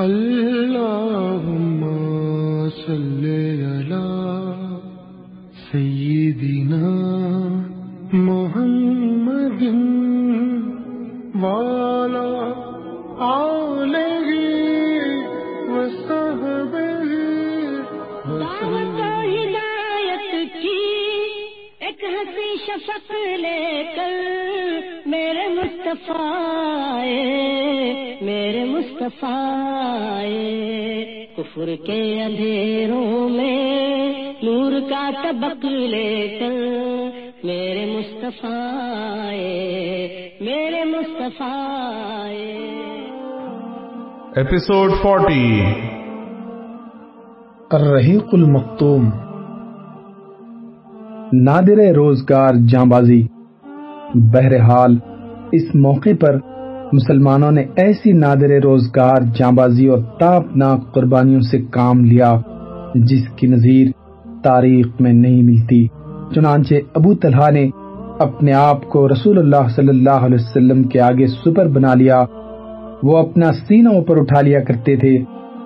اللهم صل على سيدنا محمد وعلى آله وصحبه دعوت و ہدایت کی ایک ہنسی شفق لے کر میرے مصطفیٰ میرے مصطفیٰ۔ کفر کے اندھیروں میں نور کا طبق لے کر میرے مصطفیٰ میرے مصطفیٰ۔ ایپیسوڈ فورٹی الرحیق المختوم نادر روزگار جاں بازی بہرحال اس موقع پر مسلمانوں نے ایسی نادر روزگار جاں بازی اور تاپناک قربانیوں سے کام لیا جس کی نظیر تاریخ میں نہیں ملتی۔ چنانچہ ابو طلحہ نے اپنے آپ کو رسول اللہ صلی اللہ علیہ وسلم کے آگے سپر بنا لیا۔ وہ اپنا سینوں پر اٹھا لیا کرتے تھے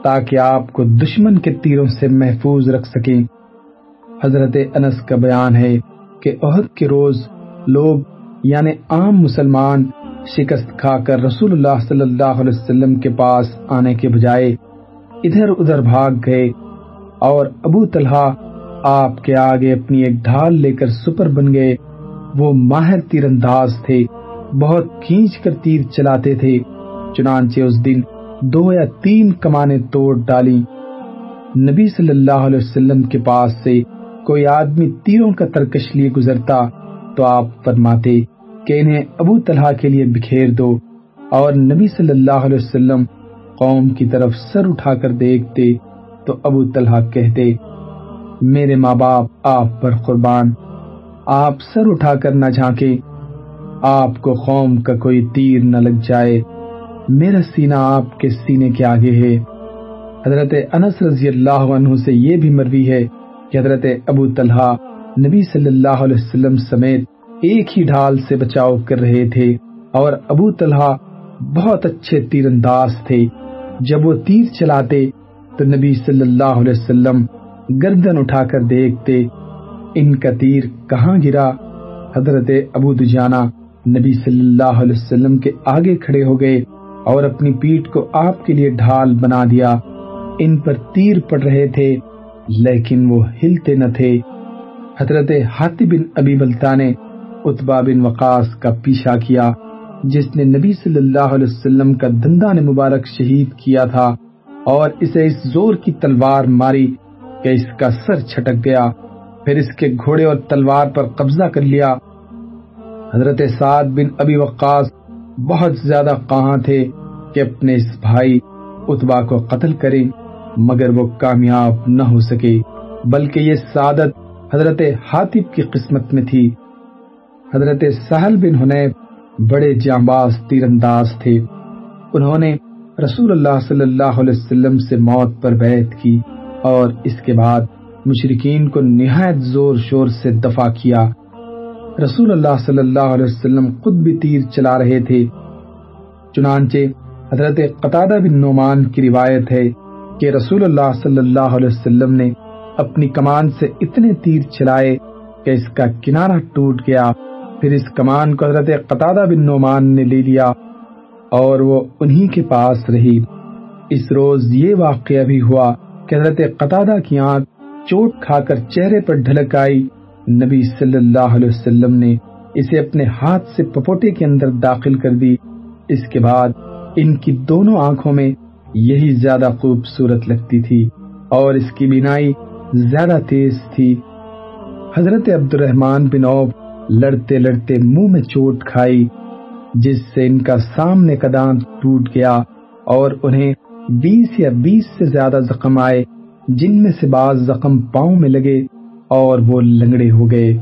تاکہ آپ کو دشمن کے تیروں سے محفوظ رکھ سکیں۔ حضرت انس کا بیان ہے کہ عہد کے روز لوگ یعنی عام مسلمان شکست کھا کر رسول اللہ صلی اللہ علیہ وسلم کے پاس آنے کے بجائے ادھر ادھر بھاگ گئے اور ابو طلحہ آپ کے آگے اپنی ایک ڈھال لے کر سپر بن گئے۔ وہ ماہر تیر انداز تھے، بہت کھینچ کر تیر چلاتے تھے، چنانچہ اس دن دو یا تین کمانے توڑ ڈالی۔ نبی صلی اللہ علیہ وسلم کے پاس سے کوئی آدمی تیروں کا ترکش لیے گزرتا تو آپ فرماتے کہ انہیں ابو طلحہ کے لیے بکھیر دو اور نبی صلی اللہ علیہ وسلم قوم کی طرف سر اٹھا کر دیکھتے تو ابو طلحہ کہتے، میرے ماں باپ، آپ پر قربان، آپ سر اٹھا کر نہ جھانکے آپ کو قوم کا کوئی تیر نہ لگ جائے، میرا سینہ آپ کے سینے کے آگے ہے۔ حضرت انس رضی اللہ عنہ سے یہ بھی مروی ہے کہ حضرت ابو طلحہ نبی صلی اللہ علیہ وسلم سمیت ایک ہی ڈھال سے بچاؤ کر رہے تھے اور ابو طلحہ بہت اچھے تیر انداز تھے۔ جب وہ تیر چلاتے تو نبی صلی اللہ علیہ وسلم گردن اٹھا کر دیکھتے، ان کا تیر کہاں گرا؟ حضرت ابو دجانہ نبی صلی اللہ علیہ وسلم کے آگے کھڑے ہو گئے اور اپنی پیٹ کو آپ کے لیے ڈھال بنا دیا۔ ان پر تیر پڑ رہے تھے، لیکن وہ ہلتے نہ تھے۔ حضرت ہاتھی بن ابی بلتا نے اتبا بن وقاص کا پیچھا کیا، جس نے نبی صلی اللہ علیہ وسلم کا دندان مبارک شہید کیا تھا اور اسے اس زور کی تلوار ماری کہ اس کا سر چھٹک گیا، پھر اس کے گھوڑے اور تلوار پر قبضہ کر لیا۔ حضرت سعد بن ابی وقاص بہت زیادہ کہاں تھے کہ اپنے اس بھائی اتبا کو قتل کریں، مگر وہ کامیاب نہ ہو سکے، بلکہ یہ سعادت حضرت حاطب کی قسمت میں تھی۔ حضرت سہل بن حنیب بڑے جانباز تیر انداز تھے۔ انہوں نے رسول اللہ صلی اللہ علیہ وسلم سے موت پر بیعت کی اور اس کے بعد مشرقین کو نہایت زور شور سے دفع کیا۔ رسول اللہ صلی اللہ علیہ وسلم خود بھی تیر چلا رہے تھے۔ چنانچہ حضرت قطادہ بن نعمان کی روایت ہے کہ رسول اللہ صلی اللہ علیہ وسلم نے اپنی کمان سے اتنے تیر چلائے کہ اس کا کنارہ ٹوٹ گیا۔ پھر اس کمان کو حضرت قطادہ بن نعمان نے لے لیا اور وہ انہی کے پاس رہی۔ اس روز یہ واقعہ بھی ہوا کہ حضرت قطادہ کی آنکھ چوٹ کھا کر چہرے پر ڈھلک آئی۔ نبی صلی اللہ علیہ وسلم نے اسے اپنے ہاتھ سے پپوٹے کے اندر داخل کر دی۔ اس کے بعد ان کی دونوں آنکھوں میں یہی زیادہ خوبصورت لگتی تھی اور اس کی بینائی زیادہ تیز تھی۔ حضرت عبد الرحمن بن عوف لڑتے لڑتے منہ میں چوٹ کھائی، جس سے ان کا سامنے کا دانت ٹوٹ گیا اور انہیں بیس یا بیس سے زیادہ زخم آئے، جن میں سے بعض زخم پاؤں میں لگے اور وہ لنگڑے ہو گئے۔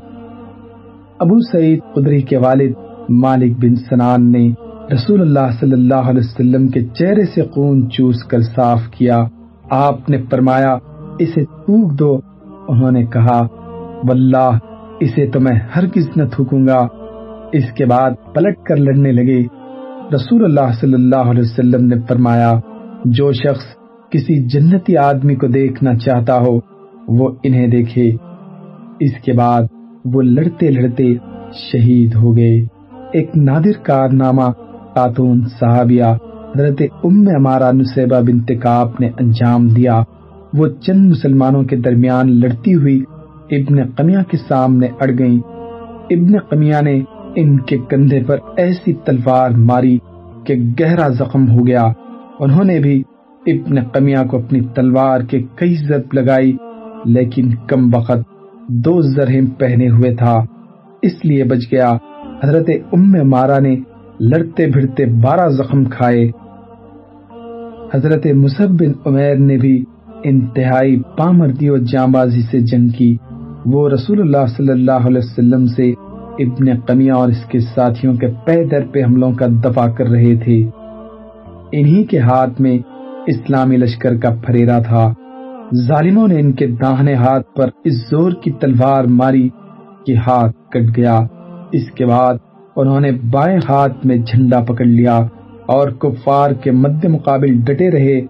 ابو سعید قدری کے والد مالک بن سنان نے رسول اللہ صلی اللہ علیہ وسلم کے چہرے سے خون چوس کر صاف کیا۔ آپ نے فرمایا، اسے تھوک دو، انہوں نے کہا، واللہ اسے تو میں ہرگز نہ تھوکوں گا۔ اس کے بعد پلٹ کر لڑنے لگے۔ رسول اللہ صلی اللہ علیہ وسلم نے فرمایا، جو شخص کسی جنتی آدمی کو دیکھنا چاہتا ہو، وہ انہیں دیکھے۔ اس کے بعد وہ لڑتے لڑتے شہید ہو گئے۔ ایک نادر کارنامہ خاتون صحابیہ حضرت ام ہمارا نصیبہ بنت کعب نے انجام دیا۔ وہ چند مسلمانوں کے درمیان لڑتی ہوئی ابن قمیہ کے سامنے اڑ گئیں۔ ابن قمیہ نے ان کے کندھے پر ایسی تلوار ماری کہ گہرا زخم ہو گیا۔ انہوں نے بھی ابن قمیہ کو اپنی تلوار کے کئی ضرب لگائی، لیکن کم وقت دو زرہم پہنے ہوئے تھا۔ اس لیے بچ گیا۔ حضرت ام مارا نے لڑتے بھڑتے بارہ زخم کھائے۔ حضرت مصب بن عمیر نے بھی انتہائی پامردی اور جانبازی سے جنگ کی۔ وہ رسول اللہ صلی اللہ علیہ وسلم سے ابن قمیہ اور اس کے ساتھیوں کے پہ در پہ حملوں کا دفاع کر رہے تھے۔ انہی کے ہاتھ میں اسلامی لشکر کا پھریرا تھا۔ ظالموں نے ان کے داہنے ہاتھ پر اس زور کی تلوار ماری کہ ہاتھ کٹ گیا۔ اس کے بعد انہوں نے بائیں ہاتھ میں جھنڈا پکڑ لیا اور کفار کے مد مقابل ڈٹے رہے۔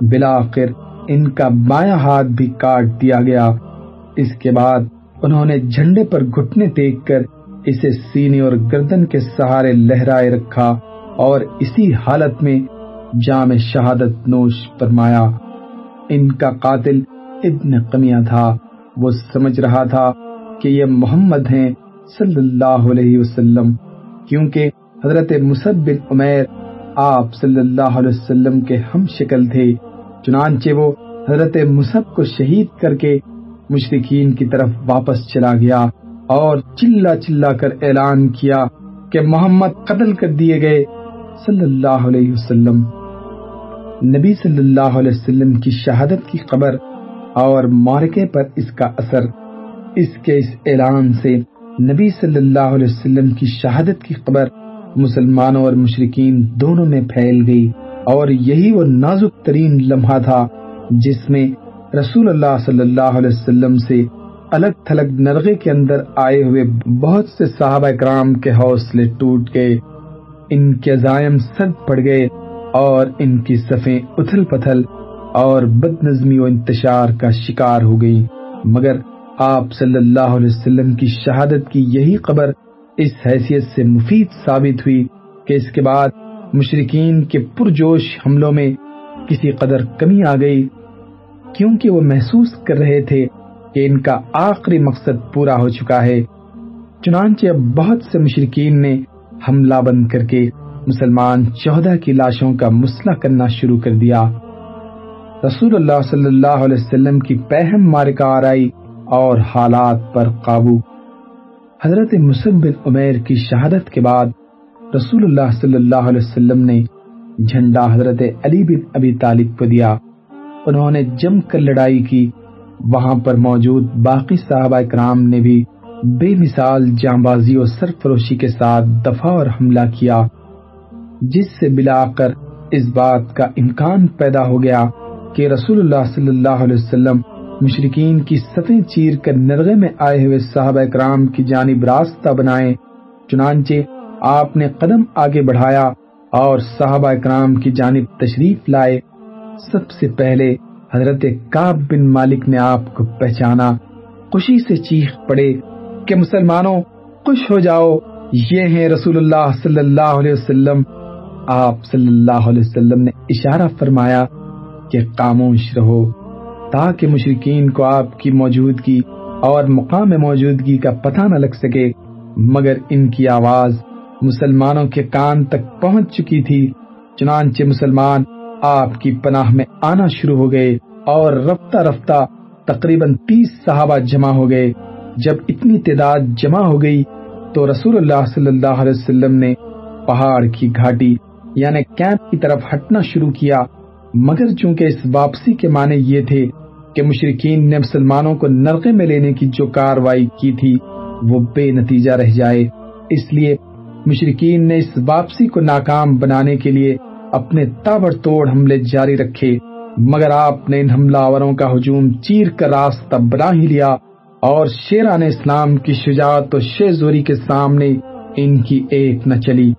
بلاخر ان کا بایاں ہاتھ بھی کاٹ دیا گیا۔ اس کے بعد انہوں نے جھنڈے پر گھٹنے دیکھ کر اسے سینے اور گردن کے سہارے لہرائے رکھا اور اسی حالت میں جام شہادت نوش فرمایا، ان کا قاتل ابن قمیہ تھا۔ وہ سمجھ رہا تھا کہ یہ محمد ہیں صلی اللہ علیہ وسلم، کیونکہ حضرت مصب بن عمیر آپ صلی اللہ علیہ وسلم کے ہم شکل تھے، چنانچہ وہ حضرت مصب کو شہید کر کے مشرقین کی طرف واپس چلا گیا اور چلا چلا کر اعلان کیا کہ محمد قتل کر دیے گئے صلی اللہ علیہ وسلم۔ نبی صلی اللہ علیہ وسلم کی شہادت کی خبر اور مارکے پر اس کا اثر۔ اس کے اس اعلان سے نبی صلی اللہ علیہ وسلم کی شہادت کی خبر مسلمانوں اور مشرقین دونوں میں پھیل گئی اور یہی وہ نازک ترین لمحہ تھا جس میں رسول اللہ صلی اللہ علیہ وسلم سے الگ تھلگ نرغے کے اندر آئے ہوئے بہت سے صحابہ کرام کے حوصلے ٹوٹ گئے۔ ان کے زائم سد پڑ گئے اور ان کی صفیں اتھل پتھل اور بد نظمی و انتشار کا شکار ہو گئی مگر آپ صلی اللہ علیہ وسلم کی شہادت کی یہی خبر اس حیثیت سے مفید ثابت ہوئی کہ اس کے بعد مشرقین کے پرجوش حملوں میں کسی قدر کمی آ گئی۔ کیونکہ وہ محسوس کر رہے تھے کہ ان کا آخری مقصد پورا ہو چکا ہے۔ چنانچہ اب بہت سے مشرقین نے حملہ بند کر کے مسلمان چودہ کی لاشوں کا مسئلہ کرنا شروع کر دیا۔ رسول اللہ صلی اللہ علیہ وسلم کی پہم مارکہ آرائی اور حالات پر قابو۔ حضرت مسلم بن عمیر کی شہادت کے بعد رسول اللہ صلی اللہ علیہ وسلم نے جھنڈا حضرت علی بن ابی طالب کو دیا۔ انہوں نے جم کر لڑائی کی۔ وہاں پر موجود باقی صحابہ کرام نے بھی بے مثال جانبازی اور سرفروشی کے ساتھ دفاع اور حملہ کیا، جس سے بلا کر اس بات کا امکان پیدا ہو گیا کہ رسول اللہ صلی اللہ علیہ وسلم مشرقین کی صفیں چیر کر نرغے میں آئے ہوئے صحابہ کرام کی جانب راستہ بنائے چنانچہ آپ نے قدم آگے بڑھایا اور صحابہ کرام کی جانب تشریف لائے۔ سب سے پہلے حضرت کاب بن مالک نے آپ کو پہچانا۔ خوشی سے چیخ پڑے کہ مسلمانوں، خوش ہو جاؤ، یہ ہیں رسول اللہ صلی اللہ علیہ وسلم۔ آپ صلی اللہ علیہ وسلم نے اشارہ فرمایا کہ خاموش رہو، تاکہ مشرقین کو آپ کی موجودگی اور مقام موجودگی کا پتہ نہ لگ سکے۔ مگر ان کی آواز مسلمانوں کے کان تک پہنچ چکی تھی، چنانچہ مسلمان آپ کی پناہ میں آنا شروع ہو گئے اور رفتہ رفتہ تقریباً تیس صحابہ جمع ہو گئے۔ جب اتنی تعداد جمع ہو گئی تو رسول اللہ صلی اللہ علیہ وسلم نے پہاڑ کی گھاٹی یعنی کیمپ کی طرف ہٹنا شروع کیا۔ مگر چونکہ اس واپسی کے معنی یہ تھے کہ مشرقین نے مسلمانوں کو نرقے میں لینے کی جو کاروائی کی تھی، وہ بے نتیجہ رہ جائے۔ اس لیے مشرقین نے اس واپسی کو ناکام بنانے کے لیے اپنے تابڑ توڑ حملے جاری رکھے، مگر آپ نے ان حملہ آوروں کا ہجوم چیر کر راستہ بنا ہی لیا اور شیران اسلام کی شجاعت و شیزوری کے سامنے ان کی ایک نہ چلی۔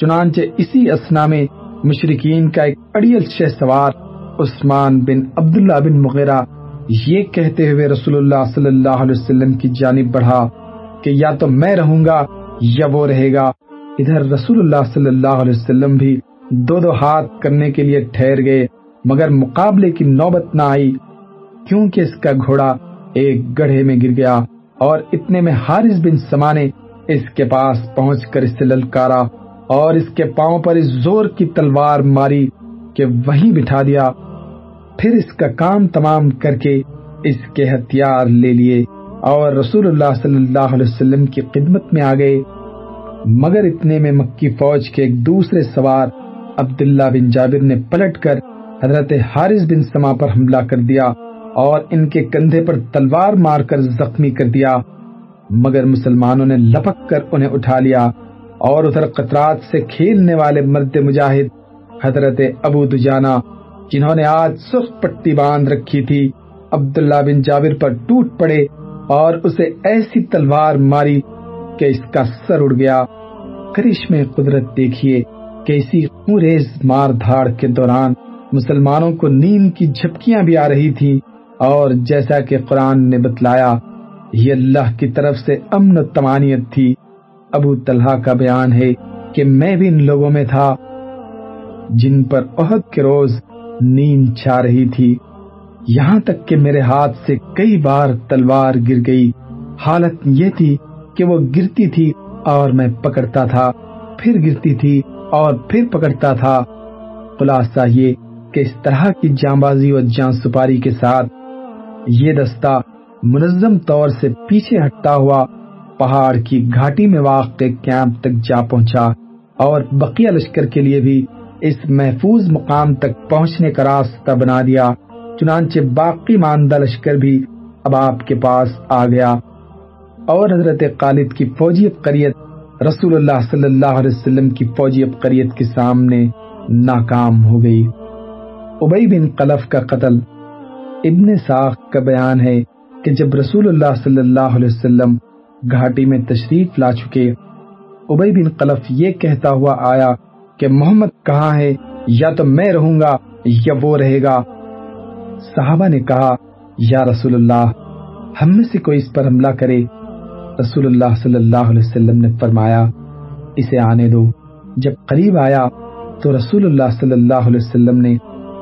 چنانچہ اسی اسنا میں مشرقین کا ایک اڑیل شہ سوار عثمان بن عبداللہ بن مغیرہ یہ کہتے ہوئے رسول اللہ صلی اللہ علیہ وسلم کی جانب بڑھا کہ یا تو میں رہوں گا یا وہ رہے گا۔ ادھر رسول اللہ صلی اللہ علیہ وسلم بھی دو دو ہاتھ کرنے کے لیے ٹھہر گئے، مگر مقابلے کی نوبت نہ آئی، کیونکہ اس کا گھوڑا ایک گڑھے میں گر گیا اور اتنے میں حارث بن سما نے اس کے پاس پہنچ کر اس سے للکارا اور اس کے پاؤں پر اس زور کی تلوار ماری کہ وہیں بٹھا دیا۔ پھر اس کا کام تمام کر کے اس کے ہتھیار لے لیے اور رسول اللہ صلی اللہ علیہ وسلم کی خدمت میں آ گئے۔ مگر اتنے میں مکی فوج کے ایک دوسرے سوار عبداللہ بن جابر نے پلٹ کر حضرت حارث بن سما پر حملہ کر دیا اور ان کے کندھے پر تلوار مار کر زخمی کر دیا۔ مگر مسلمانوں نے لپک کر انہیں اٹھا لیا اور ادھر قطرات سے کھیلنے والے مرد مجاہد حضرت ابو دجانا جنہوں نے آج سخ پٹی باندھ رکھی تھی، عبداللہ بن جابر پر ٹوٹ پڑے اور اسے ایسی تلوار ماری کہ اس کا سر اڑ گیا۔ کرش میں قدرت دیکھیے۔ کہ اسی خوریز مار دھاڑ کے دوران مسلمانوں کو نیند کی جھپکیاں بھی آ رہی تھی اور جیسا کہ قرآن نے بتلایا، یہ اللہ کی طرف سے امن و تمانیت تھی۔ ابو طلحہ کا بیان ہے کہ میں بھی ان لوگوں میں تھا جن پر عہد کے روز نیند چھا رہی تھی۔ یہاں تک کہ میرے ہاتھ سے کئی بار تلوار گر گئی۔ حالت یہ تھی کہ وہ گرتی تھی اور میں پکڑتا تھا، پھر گرتی تھی اور پھر پکڑتا تھا۔ خلاصہ یہ کہ اس طرح کی جانبازی اور جان سپاری کے ساتھ یہ دستہ منظم طور سے پیچھے ہٹتا ہوا پہاڑ کی گھاٹی میں واقع کیمپ تک جا پہنچا اور بقیہ لشکر کے لیے بھی اس محفوظ مقام تک پہنچنے کا راستہ بنا دیا۔ چنانچہ باقی ماندہ لشکر بھی اب آپ کے پاس آ گیا اور حضرت خالد کی فوجی قریت رسول اللہ صلی اللہ علیہ وسلم کی فوجی قریت کے سامنے ناکام ہو گئی۔ ابئی بن قلف کا قتل ابن ساخ کا بیان ہے کہ جب رسول اللہ صلی اللہ علیہ وسلم گھاٹی میں تشریف لا چکے ابئی بن قلف یہ کہتا ہوا آیا کہ محمد کہاں ہے؟ یا تو میں رہوں گا یا وہ رہے گا۔ صحابہ نے کہا، یا رسول اللہ، ہم میں سے کوئی اس پر حملہ کرے۔ رسول اللہ صلی اللہ علیہ وسلم نے فرمایا، اسے آنے دو۔ جب قریب آیا تو رسول اللہ صلی اللہ علیہ وسلم نے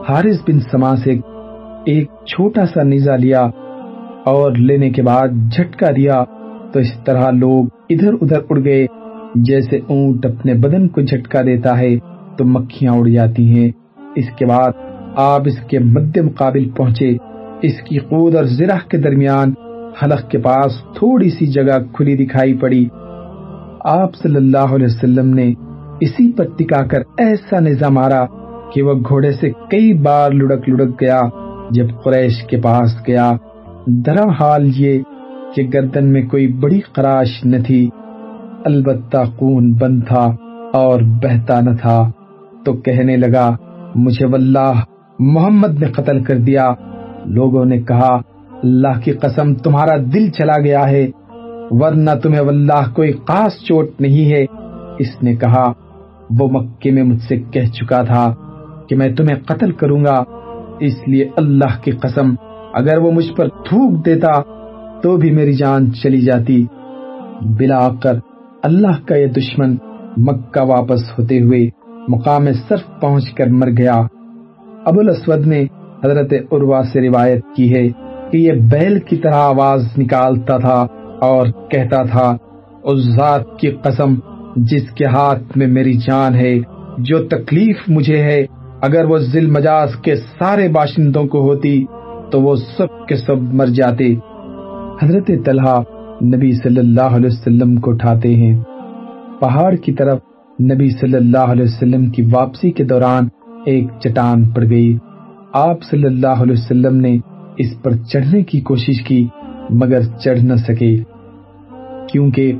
حارث بن سما سے ایک چھوٹا سا نیزا لیا اور لینے کے بعد جھٹکا دیا۔ تو اس طرح لوگ ادھر ادھر اڑ گئے۔ جیسے اونٹ اپنے بدن کو جھٹکا دیتا ہے تو مکھیاں اڑ جاتی ہیں۔ اس کے بعد آپ اس کے مد مقابل پہنچے۔ اس کی قود اور زرہ کے درمیان حلق کے پاس تھوڑی سی جگہ کھلی دکھائی پڑی۔ آپ صلی اللہ علیہ وسلم نے اسی پر ٹکا کر ایسا نظام مارا کہ وہ گھوڑے سے کئی بار لڑک لڑک گیا، جب قریش کے پاس گیا۔ درم حال یہ کہ گردن میں کوئی بڑی خراش نہ تھی، البتہ خون بند تھا اور بہتا نہ تھا۔ تو کہنے لگا، مجھے واللہ محمد نے قتل کر دیا۔ لوگوں نے کہا اللہ کی قسم تمہارا دل چلا گیا ہے، ورنہ تمہیں واللہ کوئی خاص چوٹ نہیں ہے۔ اس نے کہا، وہ مکے میں مجھ سے کہہ چکا تھا کہ میں تمہیں قتل کروں گا۔ اس لیے اللہ کی قسم، اگر وہ مجھ پر تھوک دیتا تو بھی میری جان چلی جاتی۔ بلا کر اللہ کا یہ دشمن مکہ واپس ہوتے ہوئے مقام صرف پہنچ کر مر گیا۔ ابو الاسود نے حضرت عروا سے روایت کی ہے کہ یہ بیل کی طرح آواز نکالتا تھا اور کہتا تھا، اس ذات کی قسم جس کے ہاتھ میں میری جان ہے، جو تکلیف مجھے ہے، اگر وہ ذل مجاز کے سارے باشندوں کو ہوتی تو وہ سب کے سب مر جاتے۔ حضرت طلحہ نبی صلی اللہ علیہ وسلم کو اٹھاتے ہیں۔ پہاڑ کی طرف نبی صلی اللہ علیہ وسلم کی واپسی کے دوران ایک چٹان پڑ گئی۔ آپ صلی اللہ علیہ وسلم نے اس پر چڑھنے کی کوشش کی، مگر چڑھ نہ سکے۔ کیونکہ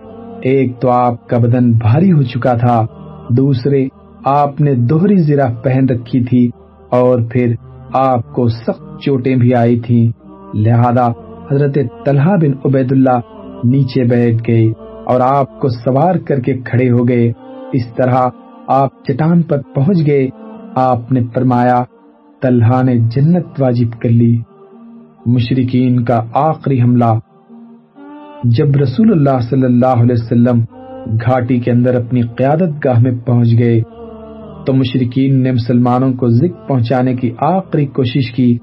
ایک تو آپ کا بدن بھاری ہو چکا تھا، دوسرے آپ نے دوہری زرہ پہن رکھی تھی اور پھر آپ کو سخت چوٹیں بھی آئی تھی لہذا حضرت طلحہ بن عبید اللہ نیچے بیٹھ گئے اور آپ کو سوار کر کے کھڑے ہو گئے۔ اس طرح آپ چٹان پر پہنچ گئے۔ آپ نے فرمایا، طلحہ نے جنت واجب کر لی۔ مشرقین کا آخری حملہ۔ جب رسول اللہ صلی اللہ علیہ وسلم گھاٹی کے اندر اپنی قیادت گاہ میں پہنچ گئے، تو مشرقین نے مسلمانوں کو ذکر پہنچانے کی آخری کوشش کی۔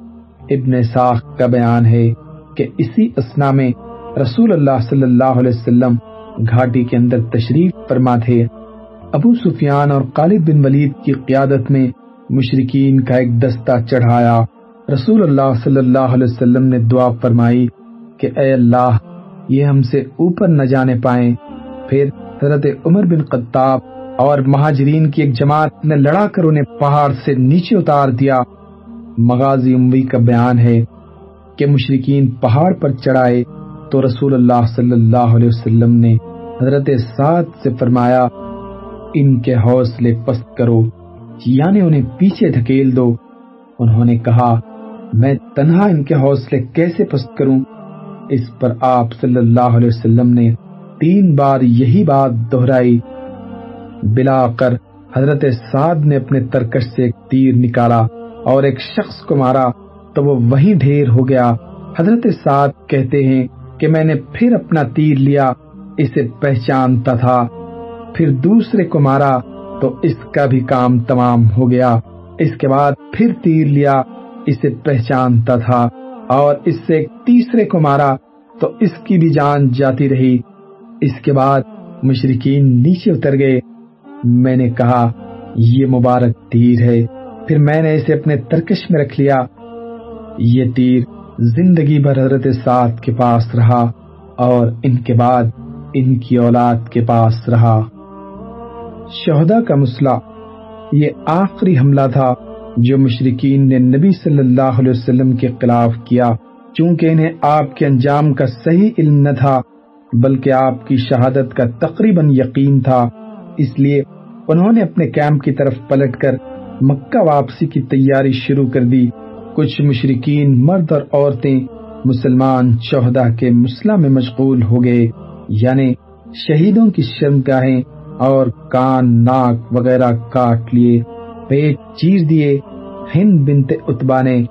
ابن ساخ کا بیان ہے کہ اسی اسنا میں رسول اللہ صلی اللہ علیہ وسلم گھاٹی کے اندر تشریف فرما تھے۔ ابو سفیان اور خالد بن ولید کی قیادت میں مشرقین کا ایک دستہ چڑھایا۔ رسول اللہ صلی اللہ علیہ وسلم نے دعا فرمائی کہ اے اللہ، یہ ہم سے اوپر نہ جانے پائیں۔ پھر حضرت عمر بن قطاب اور مہاجرین کی ایک جماعت نے لڑا کر انہیں پہاڑ سے نیچے اتار دیا۔ مغازی اموی کا بیان ہے کہ مشرقین پہاڑ پر چڑھائے تو رسول اللہ صلی اللہ علیہ وسلم نے حضرت سعد سے فرمایا، ان کے حوصلے پست کرو یعنی انہیں پیچھے دھکیل دو۔ انہوں نے کہا میں تنہا ان کے حوصلے کیسے پست کروں؟ اس پر آپ صلی اللہ علیہ وسلم نے تین بار یہی بات دہرائی۔ بلا کر حضرت سعد نے اپنے ترکش سے ایک تیر نکالا اور ایک شخص کو مارا تو وہ وہی ڈھیر ہو گیا۔ حضرت سعد کہتے ہیں کہ میں نے پھر اپنا تیر لیا، اسے پہچانتا تھا۔ پھر دوسرے کو مارا تو اس کا بھی کام تمام ہو گیا۔ اس کے بعد پھر تیر لیا۔ اسے پہچانتا تھا اور اس سے تیسرے کو مارا تو اس کی بھی جان جاتی رہی۔ اس کے بعد مشرقین نیچے اتر گئے۔ میں نے کہا، یہ مبارک تیر ہے۔ پھر میں نے اسے اپنے ترکش میں رکھ لیا۔ یہ تیر زندگی بھر حضرت ساتھ کے پاس رہا اور ان کے بعد ان کی اولاد کے پاس رہا۔ شہدا کا مسئلہ، یہ آخری حملہ تھا۔ جو مشرقین نے نبی صلی اللہ علیہ وسلم کے خلاف کیا، چونکہ انہیں آپ کے انجام کا صحیح علم نہ تھا، بلکہ آپ کی شہادت کا تقریباً یقین تھا۔ اس لیے انہوں نے اپنے کیمپ کی طرف پلٹ کر مکہ واپسی کی تیاری شروع کر دی۔ کچھ مشرقین مرد اور عورتیں مسلمان شہدا کے مسئلہ میں مشغول ہو گئے یعنی شہیدوں کی شرمگاہیں اور کان ناک وغیرہ کاٹ لیے۔ پیٹ چیر دیے ہند بنت اتبا نے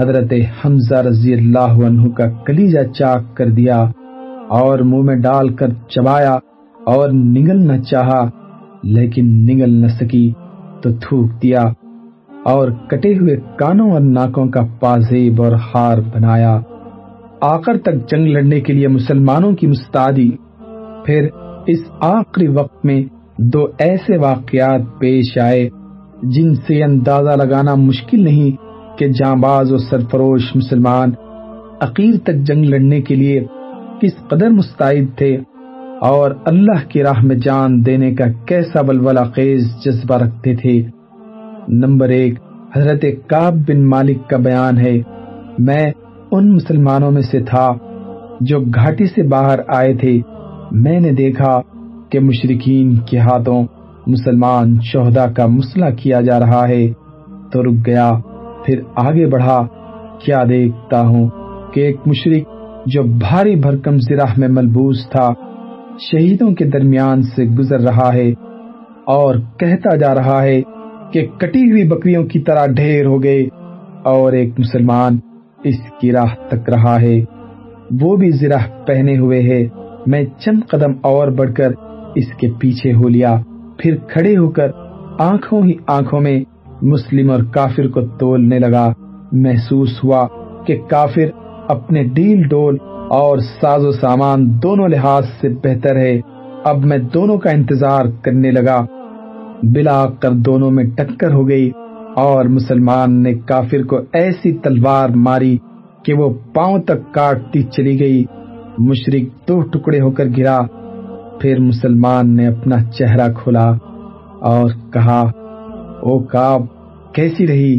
حضرت حمزہ رضی اللہ عنہ کا کلیجہ چاک کر دیا اور منہ میں ڈال کر چبایا اور نگلنا چاہا، لیکن نگل نہ سکی تو تھوک دیا اور کٹے ہوئے کانوں اور ناکوں کا پازیب اور ہار بنایا۔ آخر تک جنگ لڑنے کے لیے مسلمانوں کی مستعدی۔ پھر اس آخری وقت میں دو ایسے واقعات پیش آئے جن سے اندازہ لگانا مشکل نہیں کہ جاں باز و سرفروش مسلمان عقیر تک جنگ لڑنے کے لیے کس قدر مستعد تھے اور اللہ کی راہ میں جان دینے کا کیسا بلولا خیز جذبہ رکھتے تھے۔ نمبر ایک، حضرت کاب بن مالک کا بیان ہے، میں ان مسلمانوں میں سے تھا جو گھاٹی سے باہر آئے تھے۔ میں نے دیکھا کہ مشرقین کے ہاتھوں مسلمان شہدا کا مسئلہ کیا جا رہا ہے تو رک گیا، پھر آگے بڑھا، کیا دیکھتا ہوں کہ ایک مشرق جو بھاری بھرکم زراح میں ملبوس تھا، شہیدوں کے درمیان سے گزر رہا ہے اور کہتا جا رہا ہے کہ کٹی ہوئی بکریوں کی طرح ڈھیر ہو گئے اور ایک مسلمان اس کی راہ تک رہا ہے۔ وہ بھی زراح پہنے ہوئے ہے۔ میں چند قدم اور بڑھ کر اس کے پیچھے ہو لیا۔ پھر کھڑے ہو کر آنکھوں ہی آنکھوں میں مسلم اور کافر کو تولنے لگا۔ محسوس ہوا کہ کافر اپنے ڈیل ڈول اور ساز و سامان دونوں لحاظ سے بہتر ہے۔ اب میں دونوں کا انتظار کرنے لگا۔ بلا کر دونوں میں ٹکر ہو گئی اور مسلمان نے کافر کو ایسی تلوار ماری کہ وہ پاؤں تک کاٹتی چلی گئی۔ مشرق دو ٹکڑے ہو کر گرا۔ پھر مسلمان نے اپنا چہرہ کھولا اور کہا، او کاب کیسی رہی؟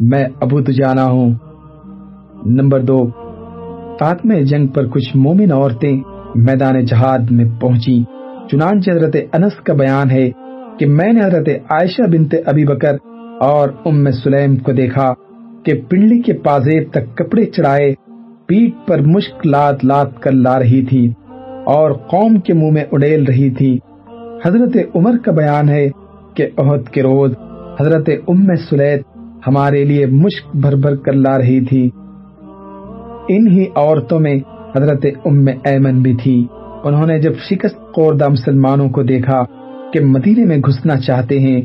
میں ابو جانا ہوں. نمبر دو، فاطمہ جنگ پر کچھ مومن عورتیں میدان جہاد میں پہنچی چنانچہ حضرت انس کا بیان ہے کہ میں نے حضرت عائشہ بنت ابی بکر اور ام سلیم کو دیکھا کہ پنڈلی کے پازیب تک کپڑے چڑھائے پیٹ پر مشک لات لات کر لا رہی تھی اور قوم کے منہ میں اڈیل رہی تھی۔ حضرت عمر کا بیان ہے کہ عہد کے روز حضرت ام سلیت ہمارے لیے مشک بھر بھر کر لا رہی تھی۔ انہی عورتوں میں حضرت ام ایمن بھی تھی۔ انہوں نے جب شکست خوردہ مسلمانوں کو دیکھا کہ مدینے میں گھسنا چاہتے ہیں،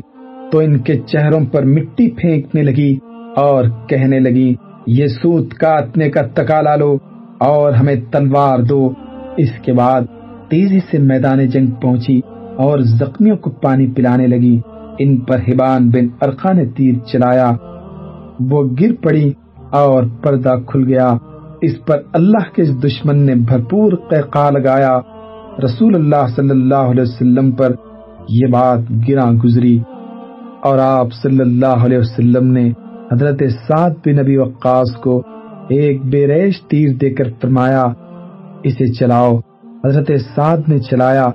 تو ان کے چہروں پر مٹی پھینکنے لگی اور کہنے لگی، یہ سوت کاٹنے کا تکالا لو اور ہمیں تلوار دو۔ اس کے بعد تیزی سے میدان جنگ پہنچی اور زخمیوں کو پانی پلانے لگی۔ ان پر ہبان بن ارقا نے تیر چلایا۔ وہ گر پڑی اور پردہ کھل گیا۔ اس پر اللہ کے دشمن نے بھرپور قیقا لگایا۔ رسول اللہ صلی اللہ علیہ وسلم پر یہ بات گراں گزری۔ اور آپ صلی اللہ علیہ وسلم نے حضرت سعد بن نبی وقاص کو ایک بے ریش تیر دے کر فرمایا اسے چلاؤ۔ حضرت سعد نے چلایا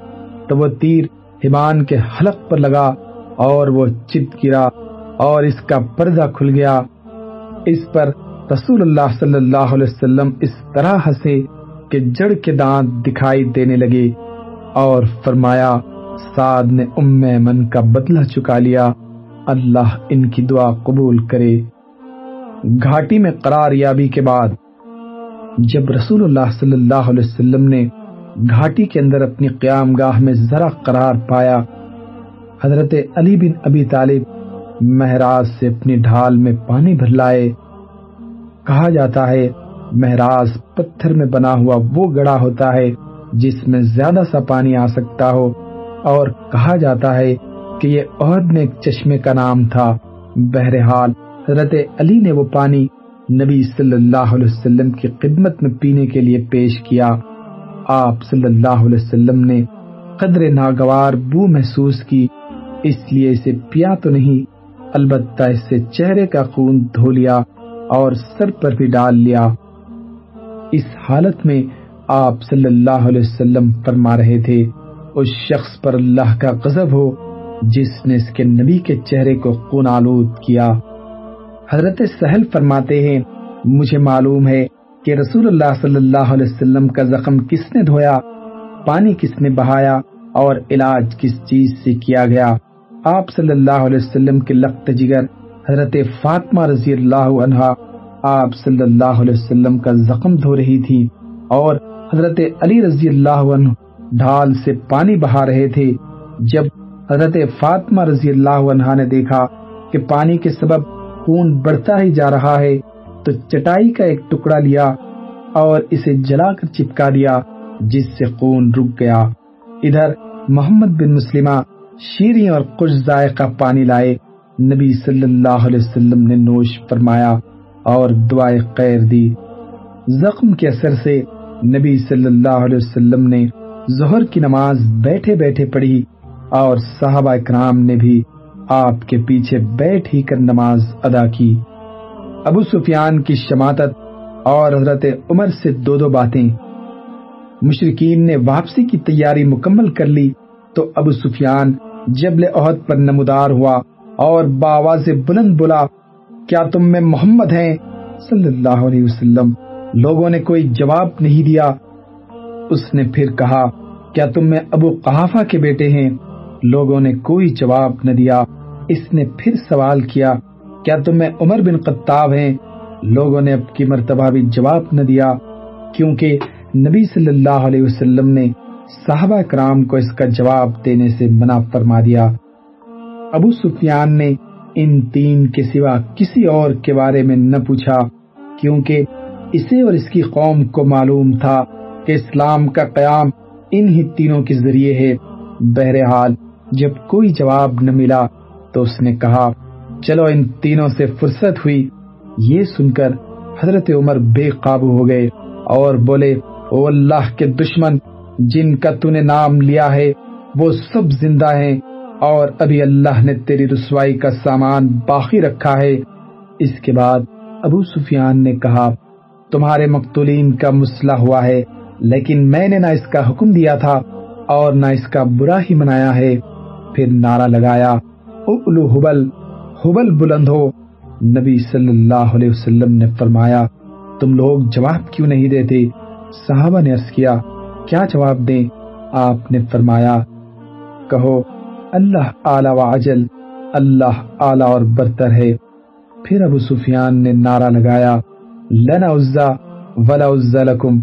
تو وہ تیر ہمان کے حلق پر لگا اور وہ چت گرا اور اس کا پردہ کھل گیا۔ اس پر رسول اللہ صلی اللہ علیہ وسلم اس طرح ہنسے کہ جڑ کے دانت دکھائی دینے لگے اور فرمایا، سعد نے ام من کا بدلہ چکا لیا۔ اللہ ان کی دعا قبول کرے۔ گھاٹی میں قرار یابی کے بعد جب رسول اللہ صلی اللہ علیہ وسلم نے گھاٹی کے اندر اپنی قیام گاہ میں ذرا قرار پایا، حضرت علی بن ابی طالب مہراج سے اپنی ڈھال میں پانی بھر لائے۔ کہا جاتا ہے مہراج پتھر میں بنا ہوا وہ گڑا ہوتا ہے جس میں زیادہ سا پانی آ سکتا ہو۔ اور کہا جاتا ہے کہ یہ عہد میں ایک چشمے کا نام تھا۔ بہرحال، حضرت علی نے وہ پانی نبی صلی اللہ علیہ وسلم کی خدمت میں پینے کے لیے پیش کیا۔ آپ صلی اللہ علیہ وسلم نے قدر ناگوار بو محسوس کی، اس لیے اسے پیا تو نہیں، البتہ اس سے چہرے کا خون دھو لیا اور سر پر بھی ڈال لیا۔ اس حالت میں آپ صلی اللہ علیہ وسلم فرما رہے تھے، اس شخص پر اللہ کا غضب ہو، جس نے اس کے نبی کے چہرے کو خون آلود کیا۔ حضرت سہل فرماتے ہیں، مجھے معلوم ہے کہ رسول اللہ صلی اللہ علیہ وسلم کا زخم کس نے دھویا، پانی کس نے بہایا اور علاج کس چیز سے کیا گیا۔ آپ صلی اللہ علیہ وسلم کے لخت جگر حضرت فاطمہ رضی اللہ عنہا، آپ صلی اللہ علیہ وسلم کا زخم دھو رہی تھی اور حضرت علی رضی اللہ عنہ ڈھال سے پانی بہا رہے تھے۔ جب حضرت فاطمہ رضی اللہ عنہ نے دیکھا کہ پانی کے سبب خون بڑھتا ہی جا رہا ہے، تو چٹائی کا ایک ٹکڑا لیا اور اسے جلا کر چپکا دیا، جس سے خون رک گیا۔ ادھر محمد بن مسلمہ شیریں اور کچھ ذائقہ پانی لائے۔ نبی صلی اللہ علیہ وسلم نے نوش فرمایا اور دعائیں خیر دی۔ زخم کے اثر سے نبی صلی اللہ علیہ وسلم نے ظہر کی نماز بیٹھے بیٹھے پڑھی اور صحابہ اکرام نے بھی آپ کے پیچھے بیٹھ ہی کر نماز ادا کی۔ ابو سفیان کی شماتت اور حضرت عمر سے دو دو باتیں۔ مشرقین نے واپسی کی تیاری مکمل کر لی تو ابو سفیان جبل عہد پر نمودار ہوا اور باواز بلند بولا، کیا تم میں محمد ہیں؟ صلی اللہ علیہ وسلم۔ لوگوں نے کوئی جواب نہیں دیا۔ اس نے پھر کہا، کیا تم میں ابو قحافہ کے بیٹے ہیں؟ لوگوں نے کوئی جواب نہ دیا۔ اس نے پھر سوال کیا کیا تم میں عمر بن قطاب ہیں؟ لوگوں نے اب کی مرتبہ بھی جواب نہ دیا، کیونکہ نبی صلی اللہ علیہ وسلم نے صحابہ کرام کو اس کا جواب دینے سے منع فرما دیا۔ ابو سفیان نے ان تین کے سوا کسی اور کے بارے میں نہ پوچھا، کیونکہ اسے اور اس کی قوم کو معلوم تھا کہ اسلام کا قیام ان ہی تینوں کے ذریعے ہے۔ بہرحال جب کوئی جواب نہ ملا تو اس نے کہا، چلو ان تینوں سے فرصت ہوئی۔ یہ سن کر حضرت عمر بے قابو ہو گئے اور بولے، او اللہ کے دشمن، جن کا تو نے نام لیا ہے، وہ سب زندہ ہیں اور ابھی اللہ نے تیری رسوائی کا سامان باقی رکھا ہے۔ اس کے بعد ابو سفیان نے کہا، تمہارے مقتولین کا مسئلہ ہوا ہے، لیکن میں نے نہ اس کا حکم دیا تھا اور نہ اس کا برا ہی منایا ہے۔ پھر نعرہ لگایا اولو حبل حبل بلند ہو۔ نبی صلی اللہ علیہ وسلم نے فرمایا، تم لوگ جواب کیوں نہیں دیتے؟ صحابہ نے عرض کیا کیا جواب دیں؟ آپ نے فرمایا، کہو، اللہ اعلی و عجل اللہ اعلی اور برتر ہے۔ پھر ابو سفیان نے نعرہ لگایا، لنا عزا ولا عزا لکم،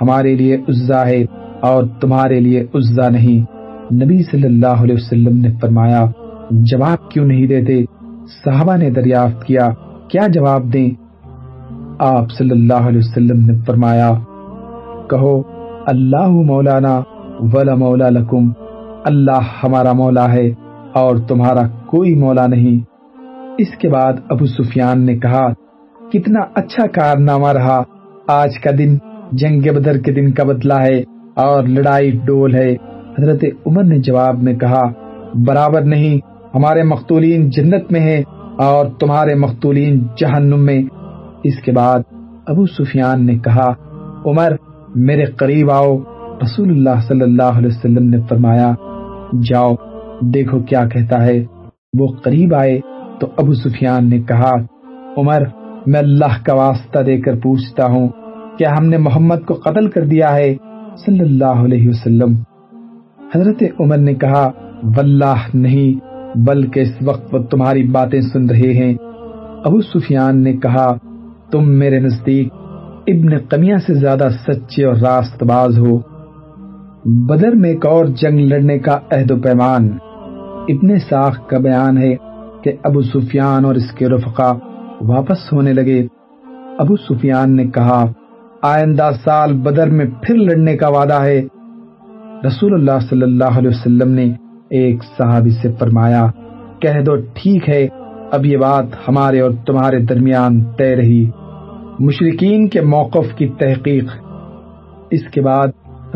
ہمارے لیے عزا ہے اور تمہارے لیے عزا نہیں۔ نبی صلی اللہ علیہ وسلم نے فرمایا، جواب کیوں نہیں دیتے؟ صحابہ نے دریافت کیا کیا جواب دیں؟ آپ صلی اللہ علیہ وسلم نے فرمایا، کہو، اللہ مولانا ولا مولا لکم، اللہ ہمارا مولا ہے اور تمہارا کوئی مولا نہیں۔ اس کے بعد ابو سفیان نے کہا، کتنا اچھا کارنامہ رہا۔ آج کا دن جنگ بدر کے دن کا بدلہ ہے اور لڑائی ڈول ہے۔ حضرت عمر نے جواب میں کہا، برابر نہیں، ہمارے مختولین جنت میں ہیں اور تمہارے مختولین جہنم میں۔ اس کے بعد ابو سفیان نے کہا، عمر، میرے قریب آؤ۔ رسول اللہ صلی اللہ علیہ وسلم نے فرمایا، جاؤ، دیکھو کیا کہتا ہے۔ وہ قریب آئے تو ابو سفیان نے کہا، عمر، میں اللہ کا واسطہ دے کر پوچھتا ہوں، کیا ہم نے محمد کو قتل کر دیا ہے؟ صلی اللہ علیہ وسلم حضرت عمر نے کہا، واللہ نہیں، بلکہ اس وقت وہ تمہاری باتیں سن رہے ہیں۔ ابو سفیان نے کہا، تم میرے نزدیک ابن قمیہ سے زیادہ سچے اور راست باز ہو۔ بدر میں ایک اور جنگ لڑنے کا عہد و پیمان۔ ابن ساخ کا بیان ہے کہ ابو سفیان اور اس کے رفقا واپس ہونے لگے۔ ابو سفیان نے کہا، آئندہ سال بدر میں پھر لڑنے کا وعدہ ہے۔ رسول اللہ صلی اللہ علیہ وسلم نے ایک صحابی سے فرمایا، کہہ دو، ٹھیک ہے، اب یہ بات ہمارے اور تمہارے درمیان طے رہی۔ مشرقین کے موقف کی تحقیق۔ اس کے بعد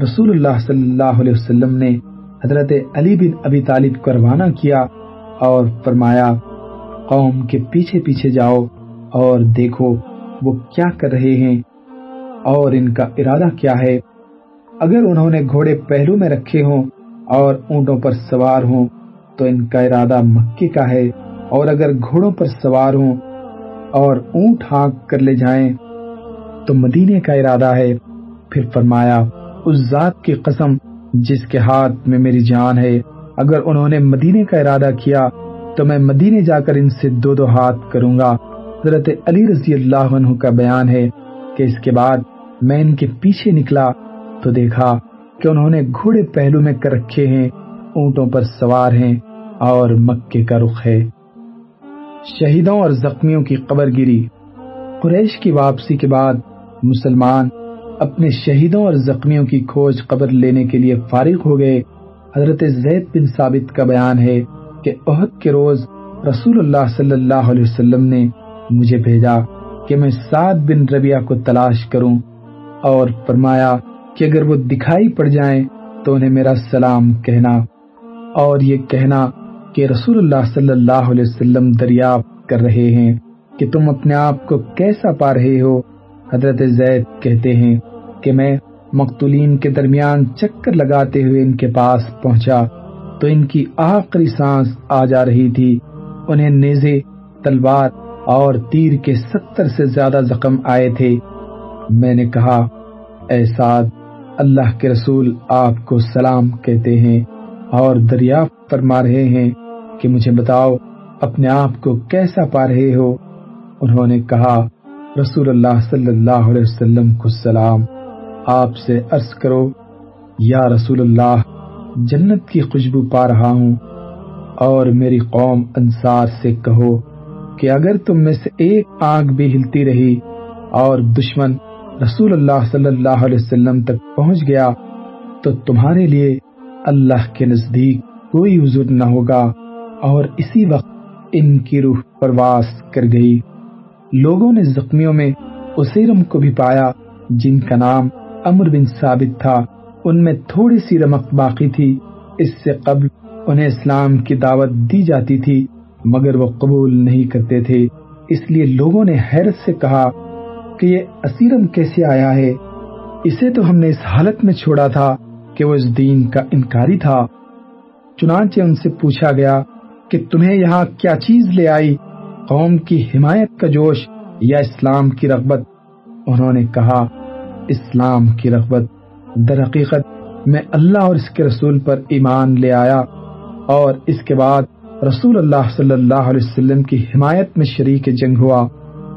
رسول اللہ صلی اللہ علیہ وسلم نے حضرت علی بن ابی طالب کو روانہ کیا اور فرمایا، قوم کے پیچھے پیچھے جاؤ اور دیکھو وہ کیا کر رہے ہیں اور ان کا ارادہ کیا ہے۔ اگر انہوں نے گھوڑے پہلو میں رکھے ہوں اور اونٹوں پر سوار ہوں، تو ان کا ارادہ مکے کا ہے۔ اور اگر گھوڑوں پر سوار ہوں اور اونٹ ہانک کر لے جائیں، تو مدینے کا ارادہ ہے۔ پھر فرمایا، اس ذات کی قسم جس کے ہاتھ میں میری جان ہے، اگر انہوں نے مدینے کا ارادہ کیا، تو میں مدینے جا کر ان سے دو دو ہاتھ کروں گا۔ حضرت علی رضی اللہ عنہ کا بیان ہے کہ اس کے بعد میں ان کے پیچھے نکلا تو دیکھا کہ انہوں نے گھوڑے پہلو میں کر رکھے ہیں، اونٹوں پر سوار ہیں اور مکے کا رخ ہے۔ شہیدوں اور زخمیوں کی قبر گیری قریش کی واپسی کے بعد مسلمان اپنے شہیدوں اور زخمیوں کی کھوج قبر لینے کے لیے فارغ ہو گئے۔ حضرت زید بن ثابت کا بیان ہے کہ عہد کے روز رسول اللہ صلی اللہ علیہ وسلم نے مجھے بھیجا کہ میں سعد بن ربیہ کو تلاش کروں اور فرمایا کہ اگر وہ دکھائی پڑ جائیں تو انہیں میرا سلام کہنا اور یہ کہنا کہ رسول اللہ صلی اللہ علیہ وسلم دریافت کر رہے ہیں کہ تم اپنے آپ کو کیسا پا رہے ہو؟ حضرت زید کہتے ہیں کہ میں مقتولین کے درمیان چکر لگاتے ہوئے ان کے پاس پہنچا تو ان کی آخری سانس آ جا رہی تھی۔ انہیں نیزے، تلوار اور تیر کے ستر سے زیادہ زخم آئے تھے۔ میں نے کہا، اے اللہ کے رسول آپ کو سلام کہتے ہیں اور دریافت فرما رہے ہیں کہ مجھے بتاؤ اپنے آپ کو کیسا پا رہے ہو؟ انہوں نے کہا، رسول اللہ صلی اللہ علیہ وسلم کو سلام۔ آپ سے عرض کرو، یا رسول اللہ، جنت کی خوشبو پا رہا ہوں۔ اور میری قوم انصار سے کہو کہ اگر تم میں سے ایک آنکھ بھی ہلتی رہی اور دشمن رسول اللہ صلی اللہ علیہ وسلم تک پہنچ گیا تو تمہارے لیے اللہ کے نزدیک کوئی عذر نہ ہوگا اور اسی وقت ان کی روح پرواز کر گئی۔ لوگوں نے زخمیوں میں اسیرم کو بھی پایا، جن کا نام امر بن ثابت تھا۔ ان میں تھوڑی سی رمق باقی تھی۔ اس سے قبل انہیں اسلام کی دعوت دی جاتی تھی، مگر وہ قبول نہیں کرتے تھے۔ اس لیے لوگوں نے حیرت سے کہا کہ یہ اسیرم کیسے آیا ہے؟ اسے تو ہم نے اس حالت میں چھوڑا تھا کہ وہ اس دین کا انکاری تھا۔ چنانچہ ان سے پوچھا گیا کہ تمہیں یہاں کیا چیز لے آئی؟ قوم کی حمایت کا جوش یا اسلام کی رغبت؟ انہوں نے کہا، اسلام کی رغبت۔ در حقیقت میں اللہ اور اس کے رسول پر ایمان لے آیا اور اس کے بعد رسول اللہ صلی اللہ علیہ وسلم کی حمایت میں شریک جنگ ہوا۔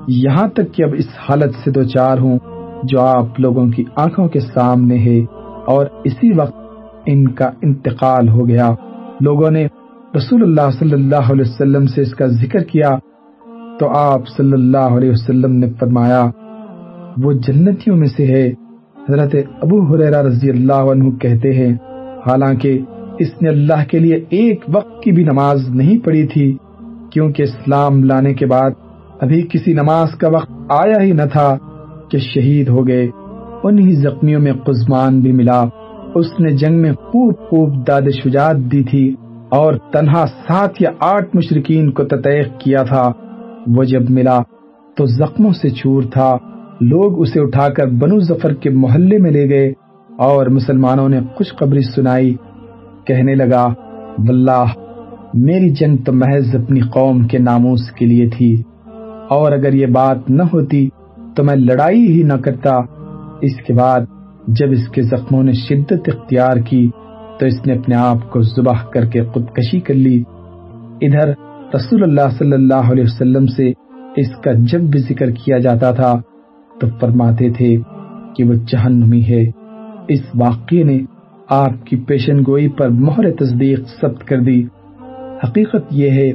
یہاں تک کہ اب اس حالت سے دو چار ہوں جو آپ لوگوں کی آنکھوں کے سامنے ہے اور اسی وقت ان کا انتقال ہو گیا۔ لوگوں نے رسول اللہ صلی اللہ علیہ وسلم سے اس کا ذکر کیا تو آپ صلی اللہ علیہ وسلم نے فرمایا، وہ جنتیوں میں سے ہے۔ حضرت ابو حریرہ رضی اللہ عنہ کہتے ہیں، حالانکہ اس نے اللہ کے لیے ایک وقت کی بھی نماز نہیں پڑھی تھی، کیونکہ اسلام لانے کے بعد ابھی کسی نماز کا وقت آیا ہی نہ تھا کہ شہید ہو گئے۔ انہی زخمیوں میں قزمان بھی ملا۔ اس نے جنگ میں خوب خوب داد شجاعت دی تھی اور تنہا سات یا آٹھ مشرقین کو تطیق کیا تھا۔ وہ جب ملا تو زخموں سے چور تھا۔ لوگ اسے اٹھا کر بنو ظفر کے محلے میں لے گئے اور مسلمانوں نے خوشخبری سنائی۔ کہنے لگا، واللہ، میری جنگ تو محض اپنی قوم کے ناموس کے لیے تھی۔ اور اگر یہ بات نہ ہوتی تو میں لڑائی ہی نہ کرتا۔ اس کے بعد جب اس کے زخموں نے شدت اختیار کی تو اس نے اپنے آپ کو ذبح کر کے خودکشی کر لی۔ ادھر رسول اللہ صلی اللہ علیہ وسلم سے اس کا جب بھی ذکر کیا جاتا تھا تو فرماتے تھے کہ وہ جہنمی ہے۔ اس واقعے نے آپ کی پیشن گوئی پر مہر تصدیق ثبت کر دی۔ حقیقت یہ ہے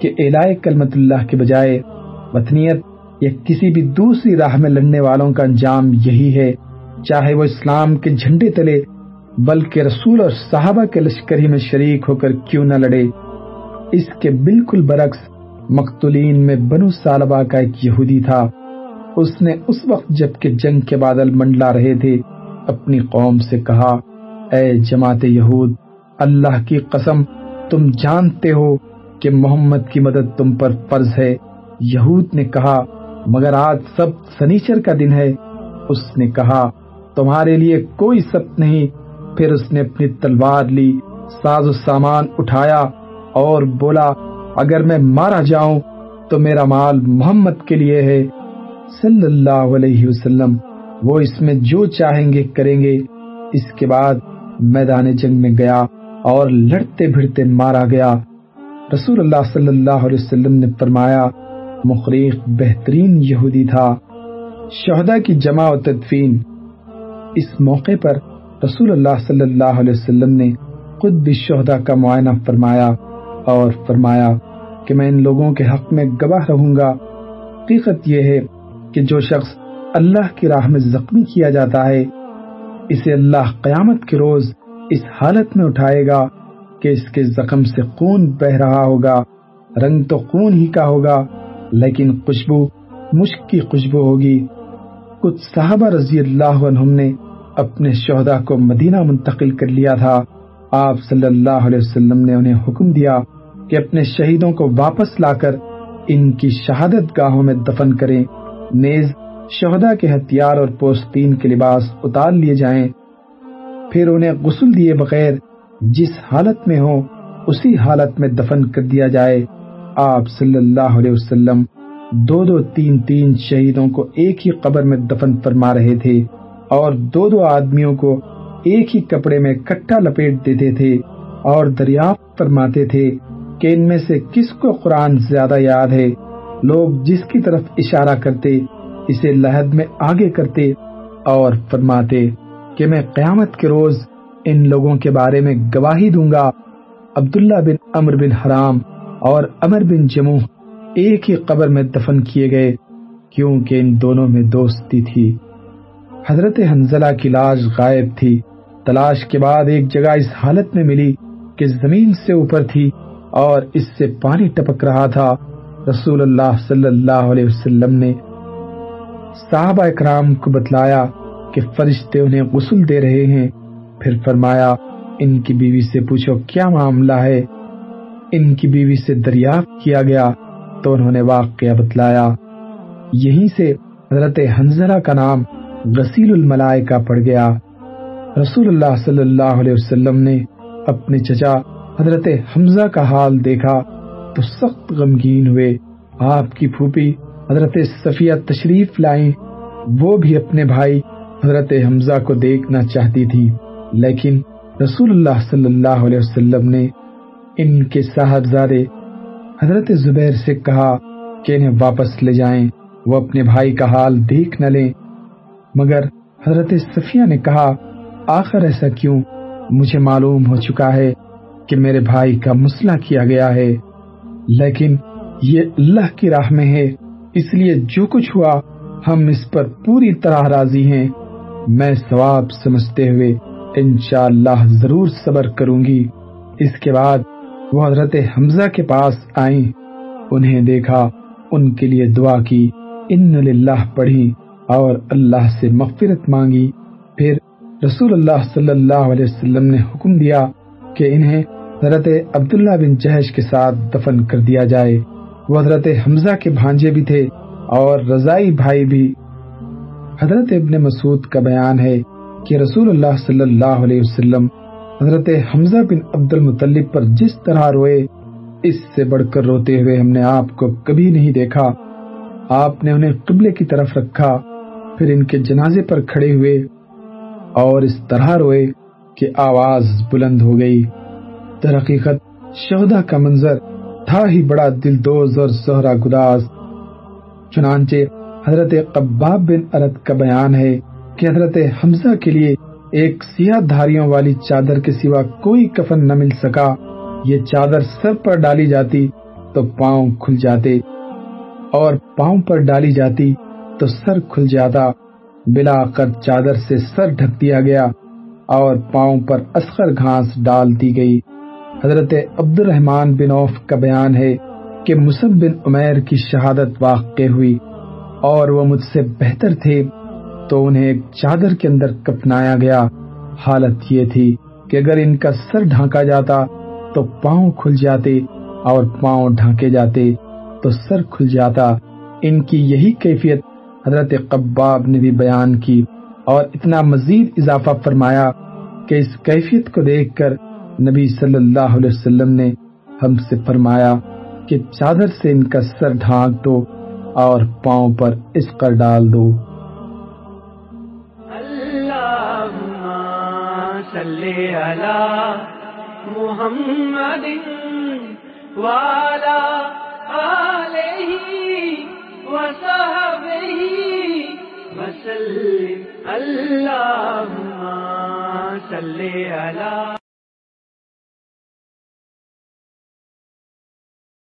کہ اعلائے کلمت اللہ کے بجائے وطنیت یا کسی بھی دوسری راہ میں لڑنے والوں کا انجام یہی ہے، چاہے وہ اسلام کے جھنڈے تلے، بلکہ رسول اور صحابہ کے لشکری میں شریک ہو کر کیوں نہ لڑے۔ اس کے بالکل برعکس، مقتولین میں بنو سالبہ کا ایک یہودی تھا۔ اس نے اس وقت جبکہ جنگ کے بادل منڈلا رہے تھے، اپنی قوم سے کہا، اے جماعت یہود، اللہ کی قسم، تم جانتے ہو کہ محمد کی مدد تم پر فرض ہے۔ یہود نے کہا، مگر آج سب سنیچر کا دن ہے۔ اس نے کہا، تمہارے لیے کوئی سب نہیں۔ پھر اس نے اپنی تلوار لی، ساز و سامان اٹھایا اور بولا، اگر میں مارا جاؤں تو میرا مال محمد کے لیے ہے۔ صلی اللہ علیہ وسلم، وہ اس میں جو چاہیں گے کریں گے۔ اس کے بعد میدان جنگ میں گیا اور لڑتے بھڑتے مارا گیا۔ رسول اللہ صلی اللہ علیہ وسلم نے فرمایا مخریق بہترین یہودی تھا۔ شہدا کی جمع و تدفین۔ اس موقع پر رسول اللہ صلی اللہ علیہ وسلم نے خود بھی شہدا کا معائنہ فرمایا اور فرمایا کہ میں ان لوگوں کے حق میں گواہ رہوں گا۔ حقیقت یہ ہے کہ جو شخص اللہ کی راہ میں زخمی کیا جاتا ہے، اسے اللہ قیامت کے روز اس حالت میں اٹھائے گا کہ اس کے زخم سے خون بہ رہا ہوگا، رنگ تو خون ہی کا ہوگا۔ لیکن خوشبو، مشک کی خوشبو ہوگی۔ کچھ صحابہ رضی اللہ عنہم نے اپنے شہدا کو مدینہ منتقل کر لیا تھا۔ آپ صلی اللہ علیہ وسلم نے انہیں حکم دیا کہ اپنے شہیدوں کو واپس لا کر ان کی شہادت گاہوں میں دفن کریں۔ نیز شہدا کے ہتھیار اور پوستین کے لباس اتار لیے جائیں۔ پھر انہیں غسل دیے بغیر جس حالت میں ہو اسی حالت میں دفن کر دیا جائے۔ آپ صلی اللہ علیہ وسلم دو دو تین تین شہیدوں کو ایک ہی قبر میں دفن فرما رہے تھے اور دو دو آدمیوں کو ایک ہی کپڑے میں کٹا لپیٹ دیتے تھے اور دریافت فرماتے تھے کہ ان میں سے کس کو قرآن زیادہ یاد ہے؟ لوگ جس کی طرف اشارہ کرتے، اسے لہد میں آگے کرتے اور فرماتے کہ میں قیامت کے روز ان لوگوں کے بارے میں گواہی دوں گا۔ عبداللہ بن امر بن حرام اور امر بن جموں ایک ہی قبر میں دفن کیے گئے، کیونکہ ان دونوں میں دوستی تھی۔ حضرت حنزلہ کی لاش غائب تھی۔ تلاش کے بعد ایک جگہ اس حالت میں ملی کہ زمین سے اوپر تھی اور اس سے پانی ٹپک رہا تھا۔ رسول اللہ صلی اللہ علیہ وسلم نے صحابہ اکرام کو بتلایا کہ فرشتے انہیں غسل دے رہے ہیں۔ پھر فرمایا، ان کی بیوی سے پوچھو، کیا معاملہ ہے؟ ان کی بیوی سے دریافت کیا گیا تو انہوں نے واقعہ بتلایا۔ یہیں سے حضرت حنزلہ کا نام غسیل الملائکہ پڑ گیا۔ رسول اللہ صلی اللہ علیہ وسلم نے اپنے چچا حضرت حمزہ کا حال دیکھا تو سخت غمگین ہوئے۔ آپ کی پھوپھی حضرت صفیہ تشریف لائیں، وہ بھی اپنے بھائی حضرت حمزہ کو دیکھنا چاہتی تھی۔ لیکن رسول اللہ صلی اللہ علیہ وسلم نے ان کے صاحبزادے۔ حضرت زبیر سے کہا کہ انہیں واپس لے جائیں، وہ اپنے بھائی کا حال دیکھ نہ لیں۔ مگر حضرت صفیہ نے کہا، آخر ایسا کیوں؟ مجھے معلوم ہو چکا ہے کہ میرے بھائی کا مسئلہ کیا گیا ہے۔ لیکن یہ اللہ کی راہ میں ہے، اس لیے جو کچھ ہوا، ہم اس پر پوری طرح راضی ہیں۔ میں ثواب سمجھتے ہوئے انشاءاللہ ضرور صبر کروں گی۔ اس کے بعد وہ حضرت حمزہ کے پاس آئیں، انہیں دیکھا، ان کے لیے دعا کی، ان للہ پڑھی اور اللہ سے مغفرت مانگی۔ پھر رسول اللہ صلی اللہ علیہ وسلم نے حکم دیا کہ انہیں حضرت عبداللہ بن جہش کے ساتھ دفن کر دیا جائے۔ وہ حضرت حمزہ کے بھانجے بھی تھے اور رضائی بھائی بھی۔ حضرت ابن مسعود کا بیان ہے کہ رسول اللہ صلی اللہ علیہ وسلم حضرت حمزہ بن عبد المطلب پر جس طرح روئے، اس سے بڑھ کر روتے ہوئے ہم نے آپ کو کبھی نہیں دیکھا۔ آپ نے انہیں قبلے کی طرف رکھا، پھر ان کے جنازے پر کھڑے ہوئے اور اس طرح روئے کہ آواز بلند ہو گئی۔ در حقیقت شہدا کا منظر تھا ہی بڑا دل دوز اور سہرا گداز۔ چنانچہ حضرت قباب بن ارد کا بیان ہے کہ حضرت حمزہ کے لیے ایک سیاہ دھاریوں والی چادر کے سوا کوئی کفن نہ مل سکا۔ یہ چادر سر پر ڈالی جاتی تو پاؤں کھل جاتے اور پاؤں پر ڈالی جاتی تو سر کھل جاتا۔ بلا کر چادر سے سر ڈھک دیا گیا اور پاؤں پر اسخر گھاس ڈال دی گئی۔ حضرت عبد الرحمان بن عوف کا بیان ہے کہ مصب بن عمیر کی شہادت واقع ہوئی اور وہ مجھ سے بہتر تھے۔ تو انہیں ایک چادر کے اندر کپنایا گیا۔ حالت یہ تھی کہ اگر ان کا سر ڈھانکا جاتا تو پاؤں کھل جاتے اور پاؤں ڈھانکے جاتے تو سر کھل جاتا۔ ان کی یہی کیفیت حضرت قباب نے بھی بیان کی اور اتنا مزید اضافہ فرمایا کہ اس کیفیت کو دیکھ کر نبی صلی اللہ علیہ وسلم نے ہم سے فرمایا کہ چادر سے ان کا سر ڈھانک دو اور پاؤں پر اس کر ڈال دو۔ صلی علی محمد والا علیہ وصحبہ وسلم. اللہم صلی علی